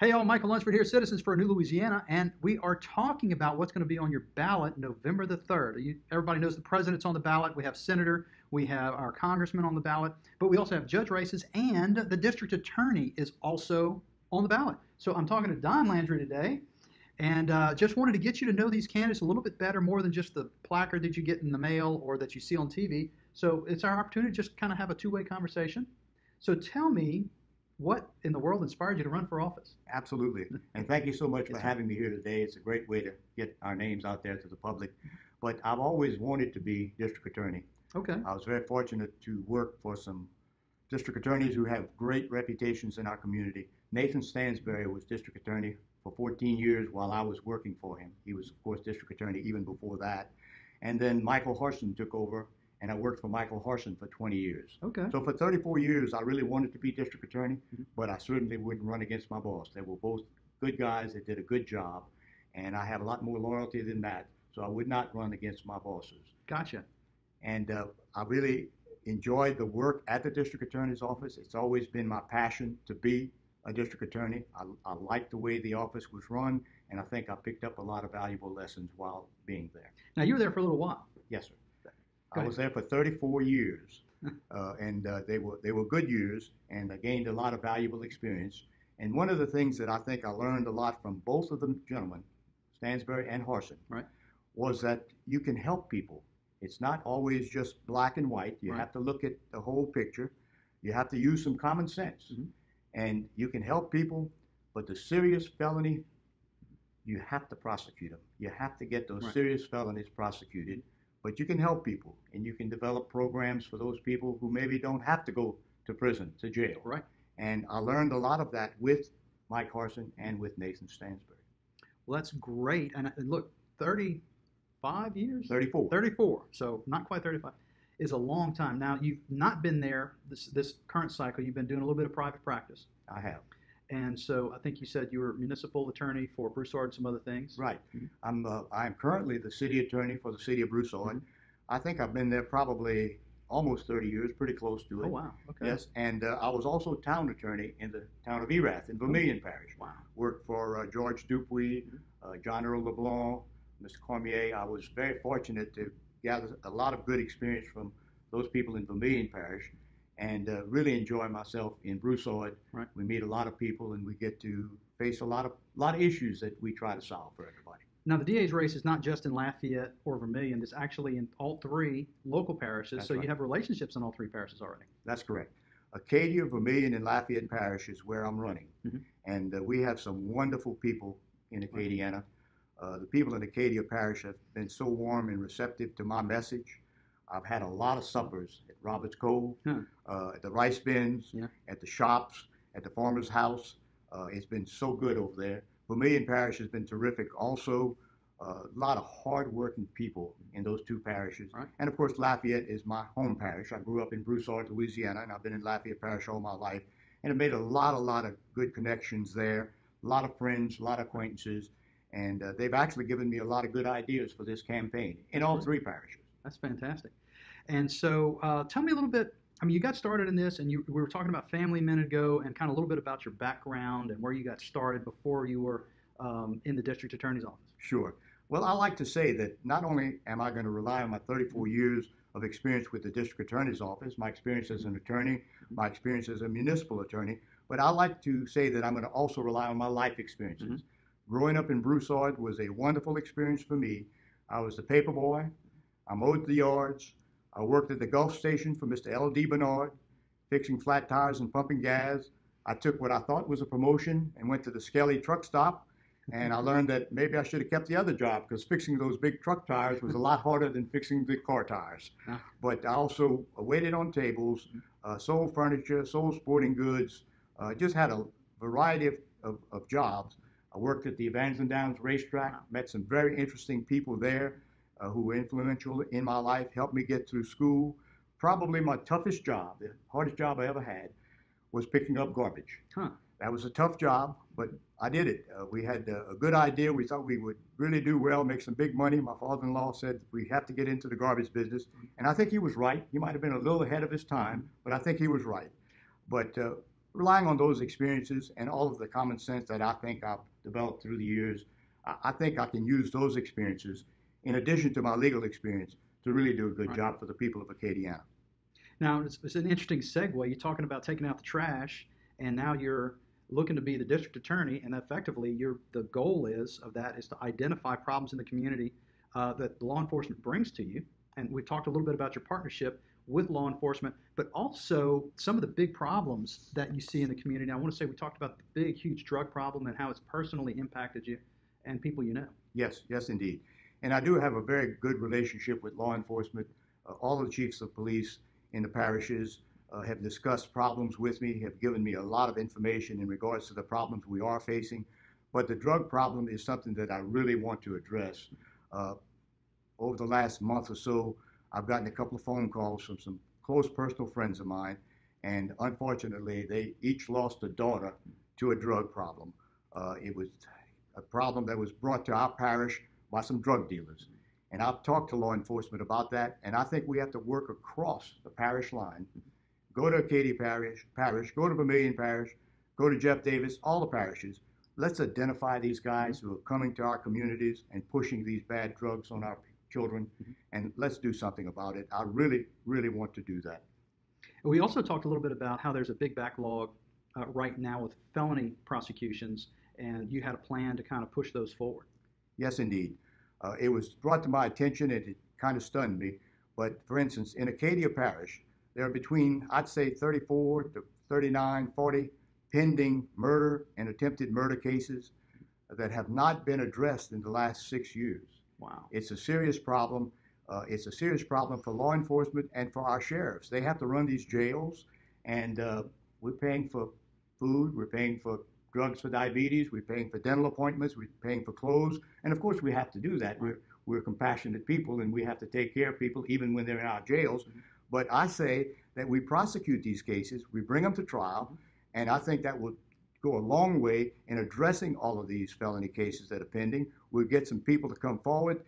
Hey, all, Michael Lunsford here, Citizens for a New Louisiana, and we are talking about what's going to be on your ballot November the 3rd. You, everybody knows the president's on the ballot. We have senator, we have our congressman on the ballot, but we also have judge races, and the district attorney is also on the ballot. So I'm talking to Don Landry today, and uh, just wanted to get you to know these candidates a little bit better, more than just the placard that you get in the mail or that you see on TV. So it's our opportunity to just kind of have a two way conversation. So tell me, what in the world inspired you to run for office? Absolutely. And thank you so much for having me here today. It's a great way to get our names out there to the public. But I've always wanted to be district attorney. Okay. I was very fortunate to work for some district attorneys who have great reputations in our community. Nathan Stansbury was district attorney for 14 years while I was working for him. He was, of course, district attorney even before that. And then Michael Harson took over, and I worked for Michael Harson for 20 years. Okay. So for 34 years, I really wanted to be district attorney, Mhm. but I certainly wouldn't run against my boss. They were both good guys that did a good job, and I have a lot more loyalty than that. So I would not run against my bosses. Gotcha. And uh, I really enjoyed the work at the district attorney's office. It's always been my passion to be a district attorney. I, I like the way the office was run, and I think I picked up a lot of valuable lessons while being there. Now you were there for a little while. Yes, sir. I was there for 34 years, uh, and uh, they were they were good years, and I gained a lot of valuable experience. And one of the things that I think I learned a lot from both of the gentlemen, Stansbury and Harson, Right. was that you can help people. It's not always just black and white. You Right. have to look at the whole picture. You have to use some common sense, Mhm. and you can help people. But the serious felony, you have to prosecute them. You have to get those Right. serious felonies prosecuted but you can help people and you can develop programs for those people who maybe don't have to go to prison, to jail. Right. And I learned a lot of that with Mike Harson and with Nathan Stansbury. Well, that's great. And look, 35 years? 34. 34. So not quite 35 is a long time. Now you've not been there this this current cycle. You've been doing a little bit of private practice. I have. And so I think you said you were municipal attorney for Broussard and some other things. Right. Mhm. I'm uh, I'm currently the city attorney for the city of Broussard. Mhm. I think I've been there probably almost 30 years, pretty close to it. Oh wow. Okay. Yes, and uh, I was also town attorney in the town of Erath in Vermilion Parish. Wow. Worked for uh, George Dupuy, uh, John Earl LeBlanc, Mr. Cormier. I was very fortunate to gather a lot of good experience from those people in Vermilion Parish and uh, really enjoy myself in Broussard. Right. We meet a lot of people and we get to face a lot of lot of issues that we try to solve for everybody. Now the DA's race is not just in Lafayette or Vermilion. It's actually in all three local parishes. That's so right. you have relationships in all three parishes already. That's correct. Acadia, Vermilion, and Lafayette Parish is where I'm running. Mhm. And uh, we have some wonderful people in Acadiana. Uh, the people in Acadia Parish have been so warm and receptive to my message. I've had a lot of suppers at Roberts Cove, Huh. uh, at the rice bins, Yeah. at the shops, at the farmer's house. Uh, it's been so good over there. Vermilion Parish has been terrific. Also, uh, a lot of hard-working people in those two parishes. Right. And of course, Lafayette is my home parish. I grew up in Broussard, Louisiana, and I've been in Lafayette Parish all my life. And I've made a lot, a lot of good connections there, a lot of friends, a lot of acquaintances. And uh, they've actually given me a lot of good ideas for this campaign in all three parishes. That's fantastic. And so, uh, tell me a little bit. I mean, you got started in this, and you, we were talking about family a minute ago, and kind of a little bit about your background and where you got started before you were um, in the district attorney's office. Sure. Well, I like to say that not only am I going to rely on my 34 years of experience with the district attorney's office, my experience as an attorney, my experience as a municipal attorney, but I like to say that I'm going to also rely on my life experiences. Mhm. Growing up in Broussard was a wonderful experience for me. I was the paper boy. I mowed the yards. I worked at the Gulf Station for Mr. L.D. Bernard, fixing flat tires and pumping gas. I took what I thought was a promotion and went to the Skelly truck stop and I learned that maybe I should have kept the other job because fixing those big truck tires was a lot harder than fixing the car tires. Ah. But I also waited on tables, uh, sold furniture, sold sporting goods, uh, just had a variety of, of, of jobs. I worked at the Evangeline Downs racetrack, met some very interesting people there uh, who were influential in my life, helped me get through school. Probably my toughest job, the hardest job I ever had, was picking up garbage. Huh. That was a tough job, but I did it. Uh, we had uh, a good idea. We thought we would really do well, make some big money. My father-in-law said we have to get into the garbage business, and I think he was right. He might have been a little ahead of his time, but I think he was right. But uh, relying on those experiences and all of the common sense that I think I've developed through the years, I, I think I can use those experiences in addition to my legal experience to really do a good Right. job for the people of Acadiana. Now, it's, it's an interesting segue. You're talking about taking out the trash, and now you're looking to be the district attorney, and effectively, your the goal is of that is to identify problems in the community uh, that law enforcement brings to you. And we've talked a little bit about your partnership with law enforcement, but also some of the big problems that you see in the community. Now, I want to say we talked about the big, huge drug problem and how it's personally impacted you and people you know. Yes, yes, indeed. And I do have a very good relationship with law enforcement. Uh, all the chiefs of police in the parishes uh, have discussed problems with me, have given me a lot of information in regards to the problems we are facing. But the drug problem is something that I really want to address. Uh, over the last month or so, I've gotten a couple of phone calls from some close personal friends of mine, and unfortunately, they each lost a daughter to a drug problem. Uh, it was a problem that was brought to our parish by some drug dealers. And I've talked to law enforcement about that, and I think we have to work across the parish line. Go to Acadia Parish, Parish, go to Vermilion Parish, go to Jeff Davis, all the parishes. Let's identify these guys who are coming to our communities and pushing these bad drugs on our children, and let's do something about it. I really, really want to do that. We also talked a little bit about how there's a big backlog uh, right now with felony prosecutions, and you had a plan to kind of push those forward. Yes, indeed. Uh, it was brought to my attention and it kind of stunned me. But for instance, in Acadia Parish, there are between, I'd say, 34 to 39, 40 pending murder and attempted murder cases that have not been addressed in the last six years. Wow. It's a serious problem. Uh, it's a serious problem for law enforcement and for our sheriffs. They have to run these jails, and uh, we're paying for food, we're paying for drugs for diabetes, we're paying for dental appointments, we're paying for clothes, and of course we have to do that. We're we're compassionate people, and we have to take care of people even when they're in our jails. But I say that we prosecute these cases, we bring them to trial, and I think that will go a long way in addressing all of these felony cases that are pending. We'll get some people to come forward.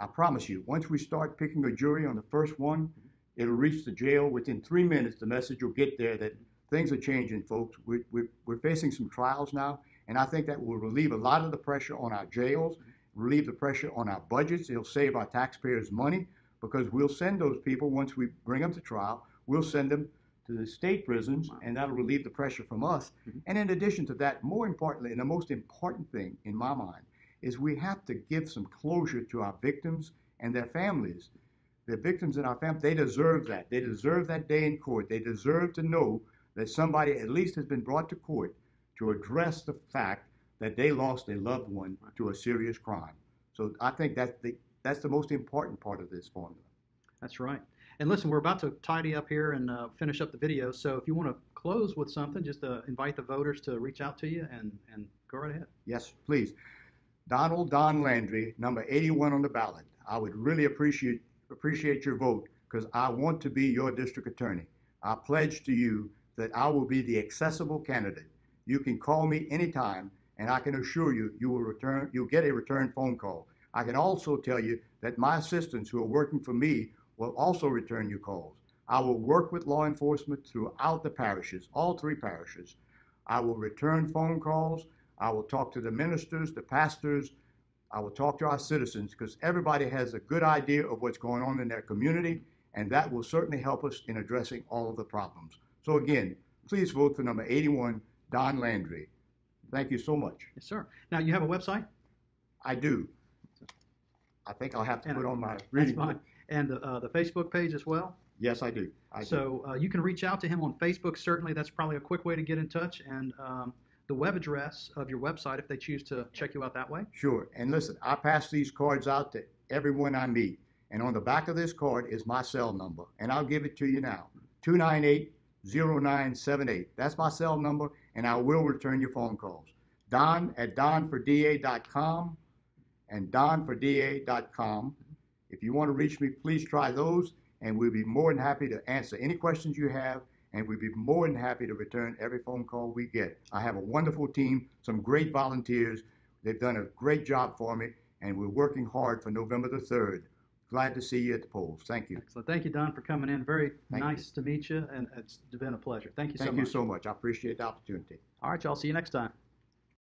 I promise you, once we start picking a jury on the first one, it'll reach the jail within three minutes. The message will get there that things are changing, folks. We're, we're, we're facing some trials now, and I think that will relieve a lot of the pressure on our jails, relieve the pressure on our budgets. It'll save our taxpayers money because we'll send those people, once we bring them to trial, we'll send them to the state prisons, and that'll relieve the pressure from us. Mhm. And in addition to that, more importantly, and the most important thing in my mind, is we have to give some closure to our victims and their families. The victims and our families, they deserve that. They deserve that day in court. They deserve to know that somebody at least has been brought to court to address the fact that they lost a loved one to a serious crime. So I think that's the that's the most important part of this formula. That's right. And listen, we're about to tidy up here and uh, finish up the video. So if you want to close with something, just uh, invite the voters to reach out to you and, and go right ahead. Yes, please. Donald Don Landry, number 81 on the ballot. I would really appreciate appreciate your vote because I want to be your district attorney. I pledge to you that I will be the accessible candidate. You can call me anytime, and I can assure you you will return you'll get a return phone call. I can also tell you that my assistants who are working for me will also return your calls. I will work with law enforcement throughout the parishes, all three parishes. I will return phone calls. I will talk to the ministers, the pastors. I will talk to our citizens because everybody has a good idea of what's going on in their community, and that will certainly help us in addressing all of the problems. So, again, please vote for number 81, Don Landry. Thank you so much. Yes, sir. Now, you have a website? I do. I think I'll have to And- put on my That's reading. fine. And uh, the Facebook page as well? Yes, I do. I do. So uh, you can reach out to him on Facebook. Certainly, that's probably a quick way to get in touch. And um, the web address of your website, if they choose to check you out that way. Sure. And listen, I pass these cards out to everyone I meet. And on the back of this card is my cell number. And I'll give it to you now 298 0978. That's my cell number, and I will return your phone calls. Don at donforda.com and donforda.com. If you want to reach me, please try those, and we'll be more than happy to answer any questions you have. And we'd be more than happy to return every phone call we get. I have a wonderful team, some great volunteers. They've done a great job for me, and we're working hard for November the 3rd. Glad to see you at the polls. Thank you. Excellent. Thank you, Don, for coming in. Very Thank nice to meet you, and it's been a pleasure. Thank you so Thank much. you so much. I appreciate the opportunity. All right, y'all. See you next time.